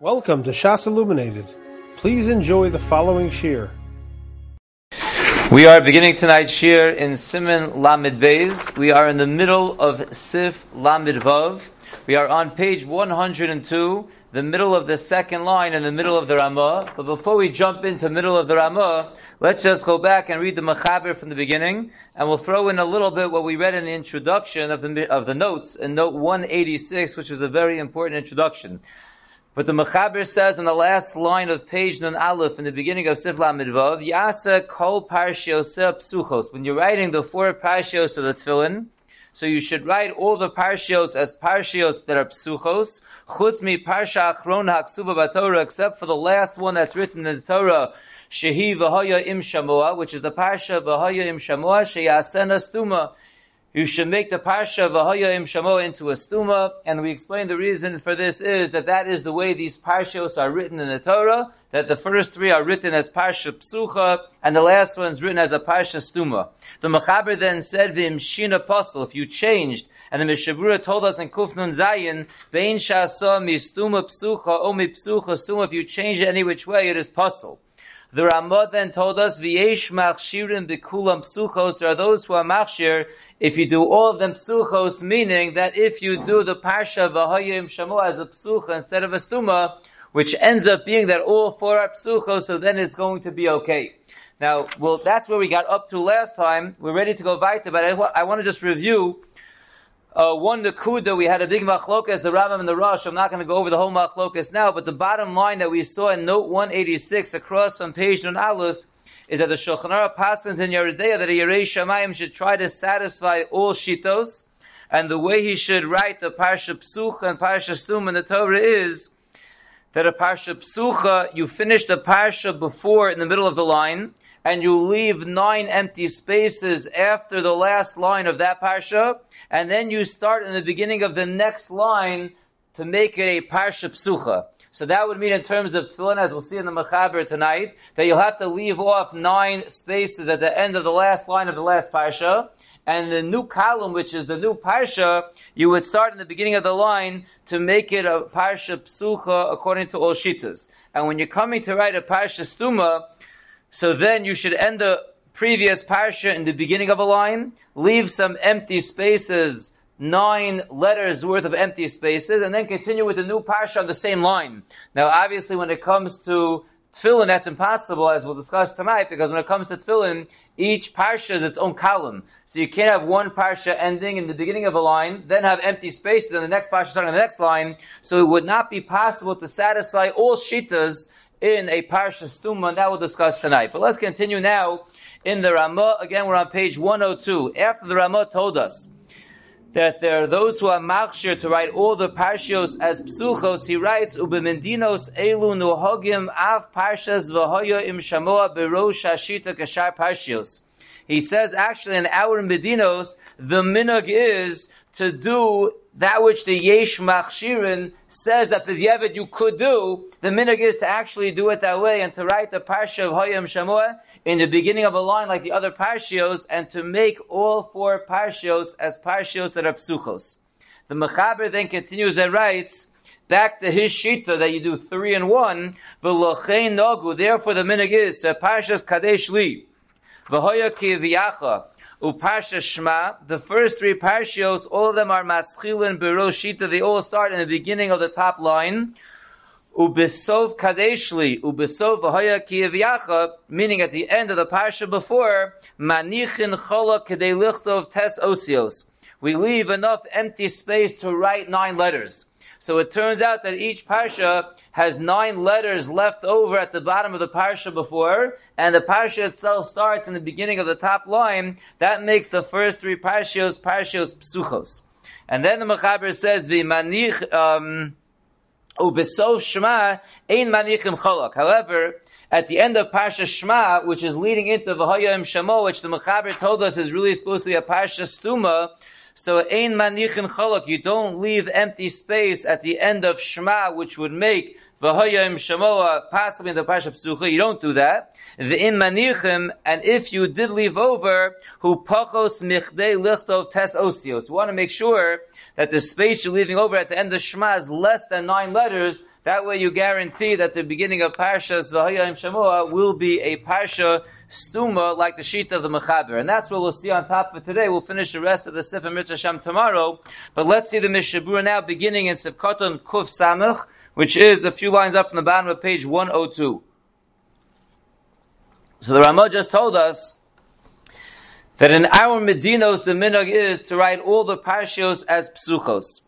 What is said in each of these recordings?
Welcome to Shas Illuminated. Please enjoy the following shir. We are beginning tonight's shir in Siman Lamed Beis. We are in the middle of Sif Lamed Vav. We are on page 102, the middle of the second line in the middle of the Ramah. But before we jump into middle of the Ramah, let's just go back and read the Machaber from the beginning, and we'll throw in a little bit what we read in the introduction of the, of the notes in note 186, which was a very important introduction. But the Mechaber says in the last line of page Nun Aleph in the beginning of Sif Lamed Vav, Yasa Kol Parshios Psuchos. When you're writing the four Parshios of the Tefillin, so you should write all the Parshios as Parshios that are Psuchos, Chutz mi Parsha Achron HaKsuva Batorah, except for the last one that's written in the Torah, Shehi V'hoya Im Shamoa, which is the Parsha V'hoya Im Shamoa, Sheyasena Stuma, you should make the Parsha Vahaya Shamo into a stuma, and we explain the reason for this is that that is the way these Parshos are written in the Torah, that the first three are written as Parsha Psucha, and the last one is written as a Parsha Stuma. The Mechaber then said, Vim Shin Apostle, if you changed, and the Mishabura told us in Kufnun Zayin, Vein Shasa Mi Stuma Psucha, Omi Psucha Stuma, if you change it any which way, it is pasul. The Ramah then told us, V'yesh machshirim b'kulam psuchos, there are those who are machshir, if you do all of them psuchos, meaning that if you do the parsha v'hayim shamu as a psucha instead of a stuma, which ends up being that all four are psuchos, so then it's going to be okay. Now, well, that's where we got up to last time. We're ready to go weiter, but I, I want to just review uh, one Nakuda, we had a big machlokas, the Rambam and the Rosh. I'm not going to go over the whole machlokas now, but the bottom line that we saw in note 186 across on page Nun Aleph is that the Shulchan Aruch Paskins in Yeridea that a Yerei Shamayim should try to satisfy all shitos, and the way he should write the Parsha Psucha and Parsha Stum in the Torah is that a Parsha Psucha, you finish the Parsha before in the middle of the line, and you leave nine empty spaces after the last line of that Parsha, and then you start in the beginning of the next line to make it a parsha psucha. So that would mean in terms of tefillin, as we'll see in the Mechaber tonight, that you'll have to leave off nine spaces at the end of the last line of the last parsha, and the new column, which is the new parsha, you would start in the beginning of the line to make it a parsha psucha according to all shitas. And when you're coming to write a parsha stuma, so then you should end the previous parsha in the beginning of a line, leave some empty spaces, nine letters worth of empty spaces, and then continue with the new parsha on the same line. Now, obviously, when it comes to tefillin, that's impossible, as we'll discuss tonight, because when it comes to tefillin, each parsha is its own column. So you can't have one parsha ending in the beginning of a line, then have empty spaces, and the next parsha starting on the next line. So it would not be possible to satisfy all shitas in a parsha stuma, and that we'll discuss tonight. But let's continue now in the Ramah. Again, we're on page 102. After the Ramah told us that there are those who are makshir to write all the parshios as psuchos, he writes, Ubemendinos elu nuhogim av parshas v'hoya im shamoa berosh hashita kashar parshios. He says, actually, in our Medinos, the minog is to do that which the Yesh Machshirin says that the Yevid you could do, the minog is to actually do it that way and to write the Parsha of Hayam Shamoah in the beginning of a line like the other Parshios and to make all four Parshios as Parshios that are Psuchos. The Mechaber then continues and writes, back to his shita that you do three and one, the v'lochein nagu, therefore the minog is, Parshas Kadesh Li, v'hoya ki v'yacha, Uparsha Shema, the first three parshios, all of them are Maschilin Beroshita, they all start in the beginning of the top line. Ubisov Kadeshli, Ubisov Vahaya Kiyavyacha, meaning at the end of the parsha before, Manichin Chola Kedei Lichtov Tes Osios. We leave enough empty space to write nine letters. So it turns out that each parsha has nine letters left over at the bottom of the parsha before, and the parsha itself starts in the beginning of the top line. That makes the first three parshios parshios psuchos. And then the Mechaber says, "V'manich um, ubesof Shema ein manichim cholak." However, at the end of Parsha Shema, which is leading into V'hayim Shemo, which the Mechaber told us is really supposed to be a Parsha Stuma, so ein manichin chalak, you don't leave empty space at the end of Shema, which would make v'hayim shamoa possibly in the Parsha Psucha. You don't do that. The in manichim, and if you did leave over, who pachos michdei lichtov tes osios. You want to make sure that the space you're leaving over at the end of Shema is less than nine letters, That way you guarantee that the beginning of Parsha Zvahayim Shamua will be a Parsha Stuma like the sheet of the Mechaber. And that's what we'll see on top of today. We'll finish the rest of the Sefer Mitzvah tomorrow. But let's see the Mishabura now beginning in Sefkoton Kuf Samach, which is a few lines up from the bottom of page 102. So the Ramah just told us that in our Medinos the minog is to write all the parshios as psuchos.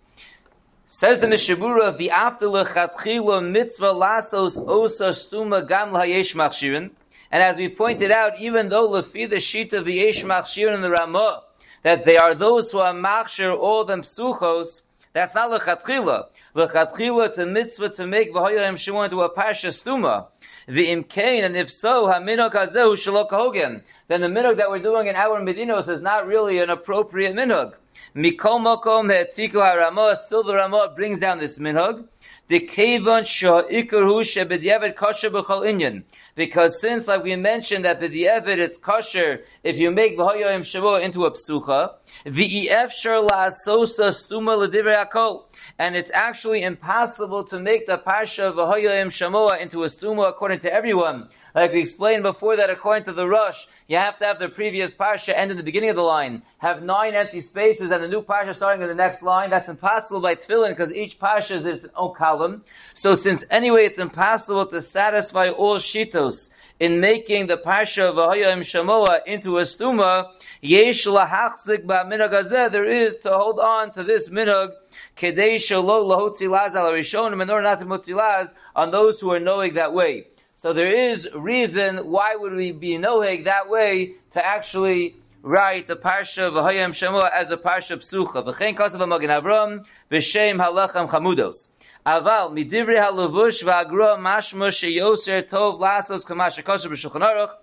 Says the Mishabura, the lechatchila mitzvah lasos osa stuma gam layesh machshirin. And as we pointed out, even though lefi the sheet of the yesh machshirin and the Ramah, that they are those who are machshir all them psuchos, that's not lechatchila. Lechatchila it's a mitzvah to make v'hoyim shimon into a parsha stuma. The imkain, and if so, haminok hazehu shalok hogan then the minog that we're doing in our medinos is not really an appropriate minog. Mikol mokom he'etiku haramah, still the Ramah brings down this minog. The kevon sha'ikar hu shebedyevet kosher b'chol inyan. Because since, like we mentioned, that b'dyevet it's kosher if you make v'hoyoyim shavua into a psucha, v'ef shar la'asosa stuma l'divrei akol. And it's actually impossible to make the parsha v'hoyoyim shamoa into a stuma according to everyone. Like we explained before that according to the Rosh, you have to have the previous Parsha end in the beginning of the line, have nine empty spaces and the new Parsha starting in the next line. That's impossible by Tefillin because each Parsha is its own column. So since anyway it's impossible to satisfy all Shitos in making the Parsha of Ahayim Shamoa into a Stuma, Yesh lahachzik ba'minag there is to hold on to this minhag kedei shalo lahotzi laz al rishonim in order not to on those who are knowing that way. So there is reason why would we be noheg that way to actually write the parsha of V'hayim Shemua as a parsha psucha. V'chein kasav Magen Avram v'shem halacham chamudos. Aval midivri halavush v'agra mashma sheyoser tov lasos kamash kosher b'shulchan aruch.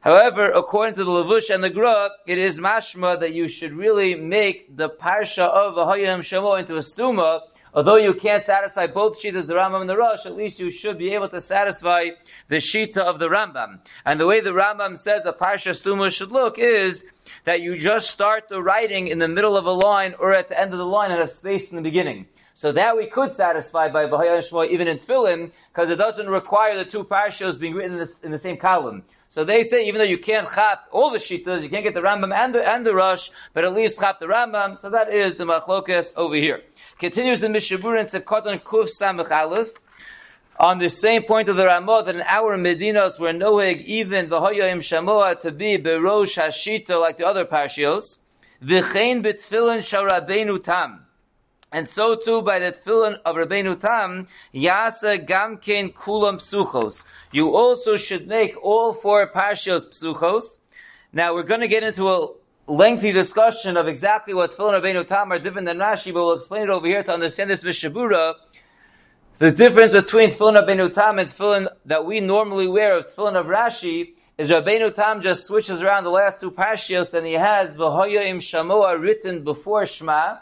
However, according to the Lavush and the Gra, it is mashma that you should really make the parsha of V'hayim Shemua into a stuma Although you can't satisfy both Shitas, the Rambam and the Rosh, at least you should be able to satisfy the Shita of the Rambam. And the way the Rambam says a Parsha Stuma should look is that you just start the writing in the middle of a line or at the end of the line and have space in the beginning. So that we could satisfy by Bahaya Shmuel even in Tefillin, because it doesn't require the two parashas being written in, this, in, the same column. So they say even though you can't chap all the shitas, you can't get the Rambam and the, and the Rosh, but at least chap the Rambam. So that is the machlokas over here. Continues the Mishabur and Sekotan Kuf Samach Aleph. On the same point of the Ramah, that in our Medinas were noeg even the Hoyoim Shamoa to be Berosh Hashita like the other Parshios. V'chein b'tfilin shal Rabbeinu Tam. And so too by the tefillin of Rabbeinu Tam, Yasa Gamkein Kulam Psuchos. You also should make all four Parshios Psuchos. Now we're going to get into a lengthy discussion of exactly what Tefillin Rabbeinu Tam are different than Rashi, but we'll explain it over here to understand this Mishabura. The difference between Tefillin of Rabbeinu Tam and Tefillin that we normally wear of Tefillin of Rashi is Rabbeinu Tam just switches around the last two Pashios and he has V'hoya Shamoa written before Shema.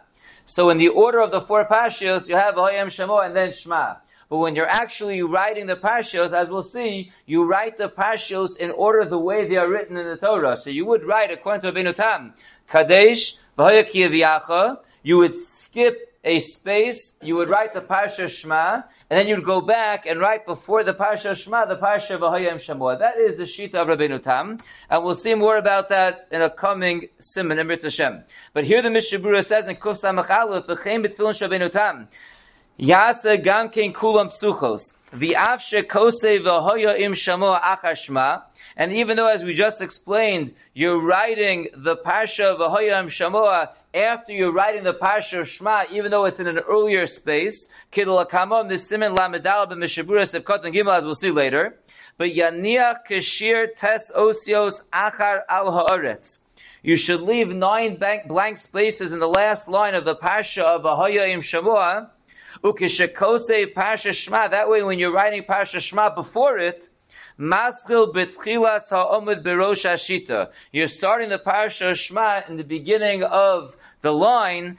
So in the order of the four Pashios, you have V'hoya Shamoa and then Shema. But when you're actually writing the Pashios, as we'll see, you write the Pashios in order the way they are written in the Torah. So you would write, according to Rabbeinu Tam, Kadesh, V'hoya you would skip a space, you would write the Parsha Shema, and then you'd go back and write before the Parsha Shema, the Parsha V'hoyam Shamua. That is the Shita of Rabbeinu Tam, and we'll see more about that in a coming Simon in Hashem. But here the Mishabura says in Kuf Samach Aleph, V'chein b'tfilin Rabbeinu Tam, Yasa gamkein kulam psuchos. V'av shekose v'hoya im shamo achashma. And even though, as we just explained, you're writing the Pasha v'hoya im shamoa after you're writing the Pasha Shema, even though it's in an earlier space, kidul akamom nisimin lamedal b'mishabura sevkot and as we'll see later. But yaniach kashir tes osios achar al haaretz. You should leave nine blank spaces in the last line of the Pasha of Ahoya im Shamoah, Ukishakose Pasha Shema. That way, when you're writing Pasha Shema before it, Maschil betchilas ha'omid berosh hashita. You're starting the Pasha Shema in the beginning of the line,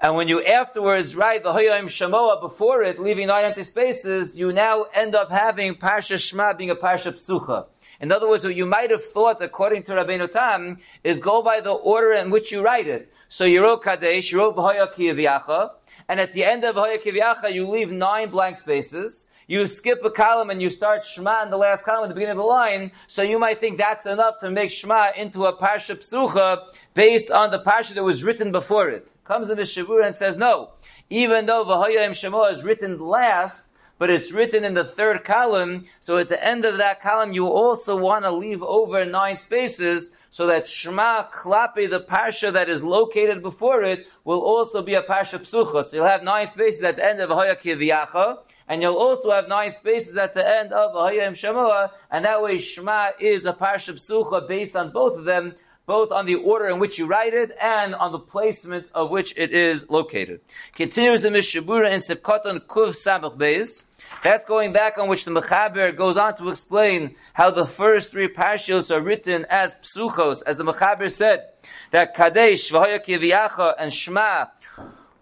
and when you afterwards write the Hoyim Shamoa before it, leaving nine empty spaces, you now end up having Pasha Shema being a Pasha Psucha. In other words, what you might have thought, according to Rabbeinu Tam, is go by the order in which you write it. So you wrote Kadesh, you wrote V'hoya and at the end of Hoya Kivyacha you leave nine blank spaces, you skip a column and you start Shema in the last column at the beginning of the line, so you might think that's enough to make Shema into a Parsha Psucha based on the Parsha that was written before it. Comes in the Shavura and says, no, even though V'hoyim Shema is written last, but it's written in the third column, so at the end of that column you also want to leave over nine spaces, so that Shema Klapi, the Parsha that is located before it, will also be a Parsha Psucha. So you'll have nine spaces at the end of Hoya Kiviyacha, and you'll also have nine spaces at the end of Hayim Shemoah, and that way Shema is a Parsha Psucha based on both of them, both on the order in which you write it and on the placement of which it is located. Continues the Mishabura in Sivkoton Kuv Samach Beis. That's going back on which the Mechaber goes on to explain how the first three parshas are written as psuchos, as the Mechaber said, that Kadesh, V'hoya Kiviyacha, and Shema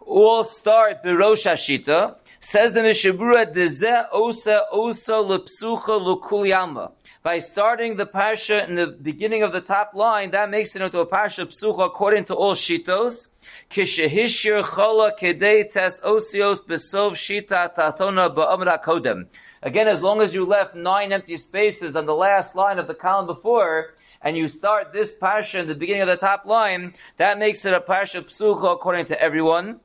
all start Birosh Hashita, Says the Mishabura, Deze osa osa lepsucha lukulyama. By starting the parsha in the beginning of the top line, that makes it into a parsha psucha according to all shitos. Kishahishir chala kedei tes osios besov shita tatona ba'amra kodem. Again, as long as you left nine empty spaces on the last line of the column before, and you start this parsha in the beginning of the top line, that makes it a parsha psucha according to everyone.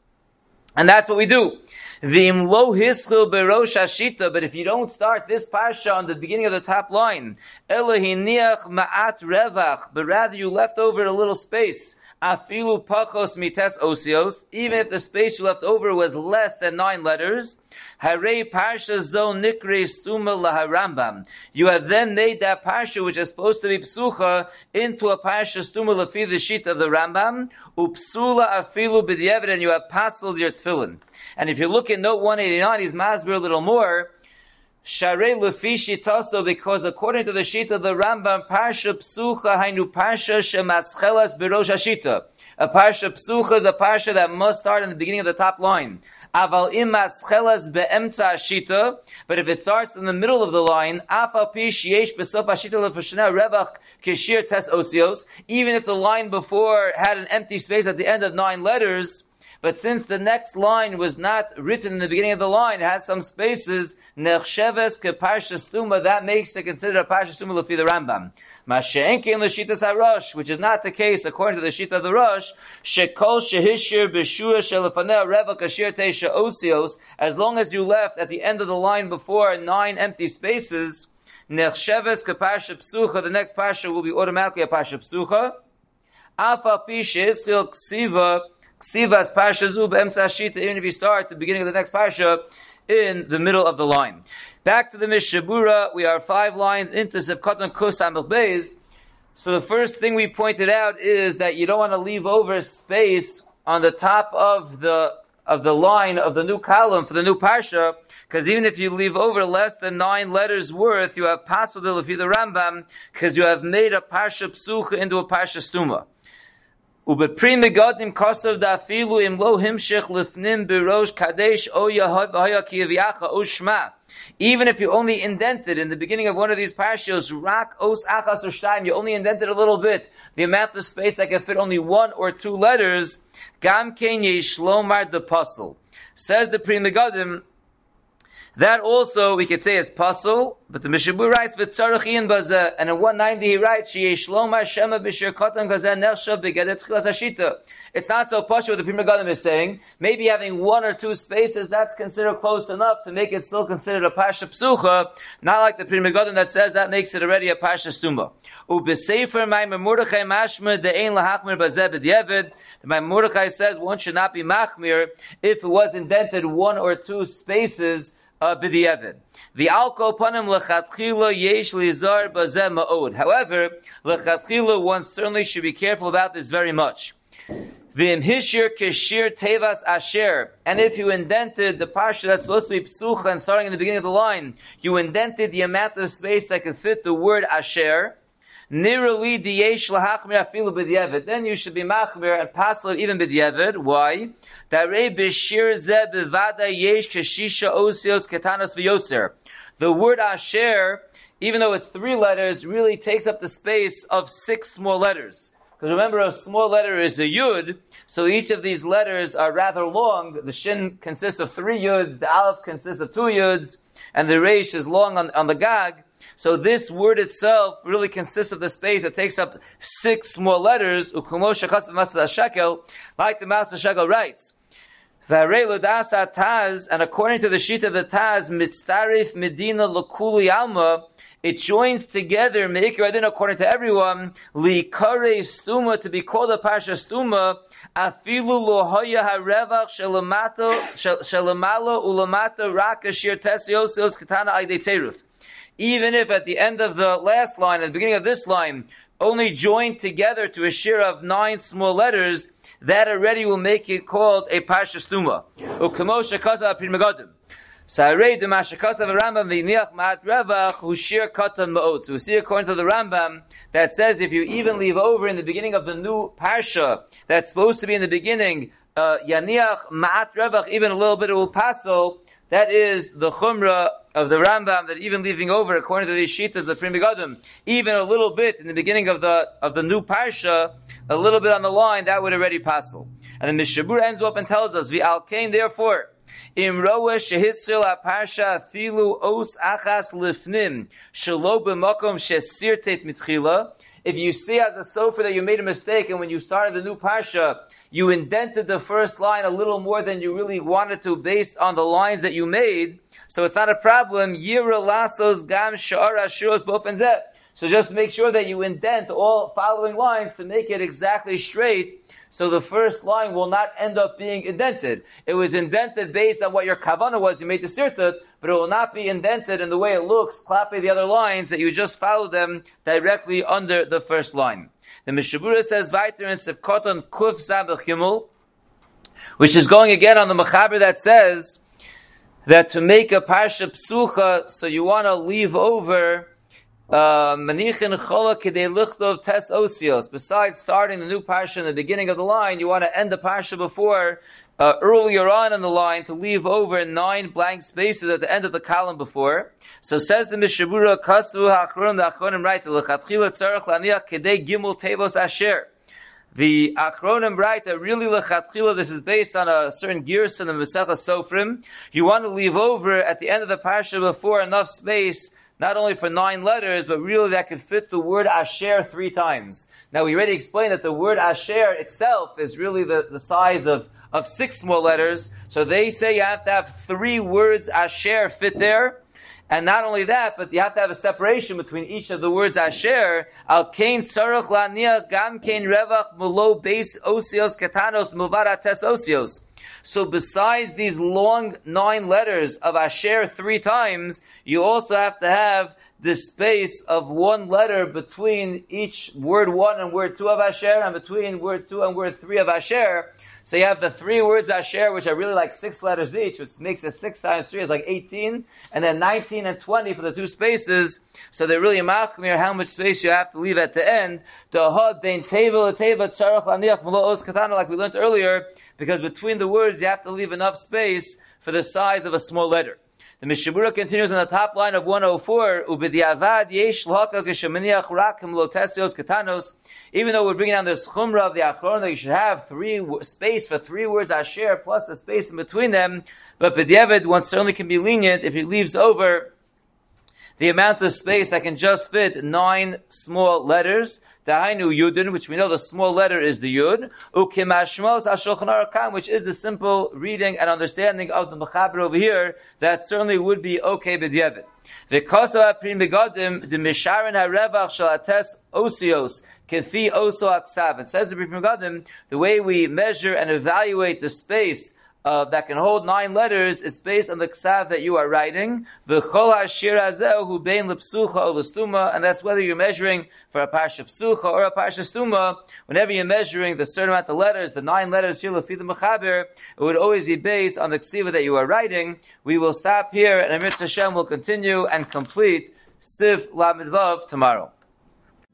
And that's what we do. V'im lo hischil berosh but if you don't start this parsha on the beginning of the top line, elahiniach ma'at revach, but rather you left over a little space, afilu pachos mites osios, even if the space you left over was less than nine letters, Hare Parsha Zo Nikre Stuma Laharambam. You have then made that Parsha, which is supposed to be Psucha, into a Parsha Stuma Lafi the sheet of the Rambam, Upsula Afilu B'dievet, and you have passed your tefillin. And if you look at note 189, he's masbir a little more, Share Lefishi Taso, because according to the sheet of the Rambam, Parsha Psucha Hainu Parsha Shemaschelas Birosh Hashita. A Parsha Psucha is a Parsha that must start in the beginning of the top line. Aval imas chelas beemtza ashita, but if it starts in the middle of the line, afal pi sheyesh besof ashita lefashna revach keshir tes osios, even if the line before had an empty space at the end of nine letters, but since the next line was not written in the beginning of the line, it has some spaces, nechsheves ke parsha stuma, that makes it considered a parsha stuma lefi the Rambam. Masha'enkin l'shitas harosh, which is not the case according to the shita of the Rosh, shekol shehishir b'shua shelefaneh reva kashir teisha osios, as long as you left at the end of the line before nine empty spaces, nechsheves ke parsha psucha, the next parsha will be automatically a parsha psucha. Afa pi she'ischil ksiva, Ksivas Parsha Zub Shita, even if you start at the beginning of the next Parsha, in the middle of the line. Back to the Mishabura, we are five lines into Zevkatan Kus Beis. So the first thing we pointed out is that you don't want to leave over space on the top of the of the line of the new column for the new parsha, because even if you leave over less than nine letters worth, you have pasul the Rambam, because you have made a parsha psucha into a parsha stuma. Im lo himshich lifnim birosh kadesh o yahaya kiyaviacha o shma. Even if you only indented in the beginning of one of these parashas, rak os achas or you only indented a little bit, the amount of space that can fit only one or two letters, gam ken yishlomar the pasul. Says the Pri Megadim, that also we could say is pasul, but the Mishabu writes v'tzarach in baza, and in 190 he writes sheyesh lomar shema b'shir katan gazeh nershav begedet tchilas hashita. It's not so posh what the Pri Megadim is saying. Maybe having one or two spaces that's considered close enough to make it still considered a pasha psucha, not like the Pri Megadim that says that makes it already a pasha stuma. Ubesefer my Mordechai mashmer de'ein lahachmer bazeh b'diavad. The Mordechai says one should not be machmir if it was indented one or two spaces b'di'evid. The alko panim lechatchila yesh lizar bazeh ma'od. However, lechatchila one certainly should be careful about this very much. V'im hishir keshir tevas asher. And if you indented the parsha that's supposed to be psucha and starting in the beginning of the line, you indented the amount of space that could fit the word asher, Nirali diyesh afilu. Then you should be machmir and passel even b'diavad. Why? B'vada yesh keshisha osios ketanos. The word asher, even though it's three letters, really takes up the space of six small letters. Because remember, a small letter is a yud, so each of these letters are rather long. The shin consists of three yuds, the aleph consists of two yuds, and the resh is long on, on the gag. So this word itself really consists of the space that takes up six more letters, like the Master Shekel writes. And according to the sheet of the Taz, mitzarif medina lakuli alma, it joins together, Meikir according to everyone, Li Kare Stuma, to be called a Pasha Stuma, Afilu Lohaya Harevach Shalamato, Shalamalo Ulamata Raka Shir Tesiosios Katana Aide Even if at the end of the last line, at the beginning of this line, only joined together to a share of nine small letters, that already will make it called a Pasha Stuma. Rambam hushir ma'ot. So we see according to the Rambam that says if you even leave over in the beginning of the new parsha that's supposed to be in the beginning uh, yaniach ma'at revach even a little bit it will passel. That is the chumrah of the Rambam that even leaving over according to the shitas the Pri Megadim, even a little bit in the beginning of the of the new parsha, a little bit on the line that would already passel. And the Mishabur ends off and tells us v'al kain therefore. Im roa shehisril parsha filu os achas lifnim shelo b'makom shesirtet mitchila. If you see as a sofer that you made a mistake and when you started the new parsha, you indented the first line a little more than you really wanted to based on the lines that you made, so it's not a problem. Yira lasos gam sha'ara shuros bofenzet. So just make sure that you indent all following lines to make it exactly straight so the first line will not end up being indented. It was indented based on what your kavana was, you made the sirtut, but it will not be indented in the way it looks, clapping the other lines, that you just follow them directly under the first line. The Mishabura says, weiter in Sivkoton Kuf Zabach which is going again on the Machaber that says, that to make a Parsha Psucha, so you want to leave over Manichin Osios. Besides starting the new Parsha in the beginning of the line, you want to end the Parsha before, uh, earlier on in the line, to leave over nine blank spaces at the end of the column before. So says the Mishabura, Kasu the Achronim write, L'chatchila Tzarech Laniach Kedei Gimel Tevos Asher. The Achronim write that really lechatchila, this is based on a certain gears in the Masecha Sofrim. You want to leave over at the end of the parsha before enough space not only for nine letters, but really that could fit the word Asher three times. Now we already explained that the word Asher itself is really the, the size of, of six more letters. So they say you have to have three words Asher fit there. And not only that, but you have to have a separation between each of the words Asher. Al kain tzarech lania gam kain revach mulo base osios katanos muvara tes osios. So besides these long nine letters of Asher three times, you also have to have the space of one letter between each word one and word two of Asher, and between word two and word three of Asher. So you have the three words Asher, which are really like six letters each, which makes it six times three is like 18, and then 19 and 20 for the two spaces. So they're really machmir how much space you have to leave at the end. Like we learned earlier, because between the words you have to leave enough space for the size of a small letter. The Mishabura continues on the top line of 104, Ubidiavad yesh rakim lotesios katanos. Even though we're bringing down this chumra of the achron that you should have three space for three words asher plus the space in between them, but b'diavad one certainly can be lenient if he leaves over the amount of space that can just fit nine small letters. Dahainu Yudin, which we know the small letter is the Yud, Ukimashmos Ashulchan Arakam, which is the simple reading and understanding of the Mechaber over here, that certainly would be okay b'diavad. V'koso aprim begodim the misharon harevach shalates osios kefi oso aksav. It says the Megadim, the way we measure and evaluate the space uh, that can hold nine letters, it's based on the ksav that you are writing. The chol hashir hu bein lepsucha lestuma, and that's whether you're measuring for a parsha psucha or a parsha stuma. Whenever you're measuring the certain amount of letters, the nine letters here lefi the mechaber, it would always be based on the ksiva that you are writing. We will stop here, and Amir Hashem will continue and complete Siv Lamidvav tomorrow.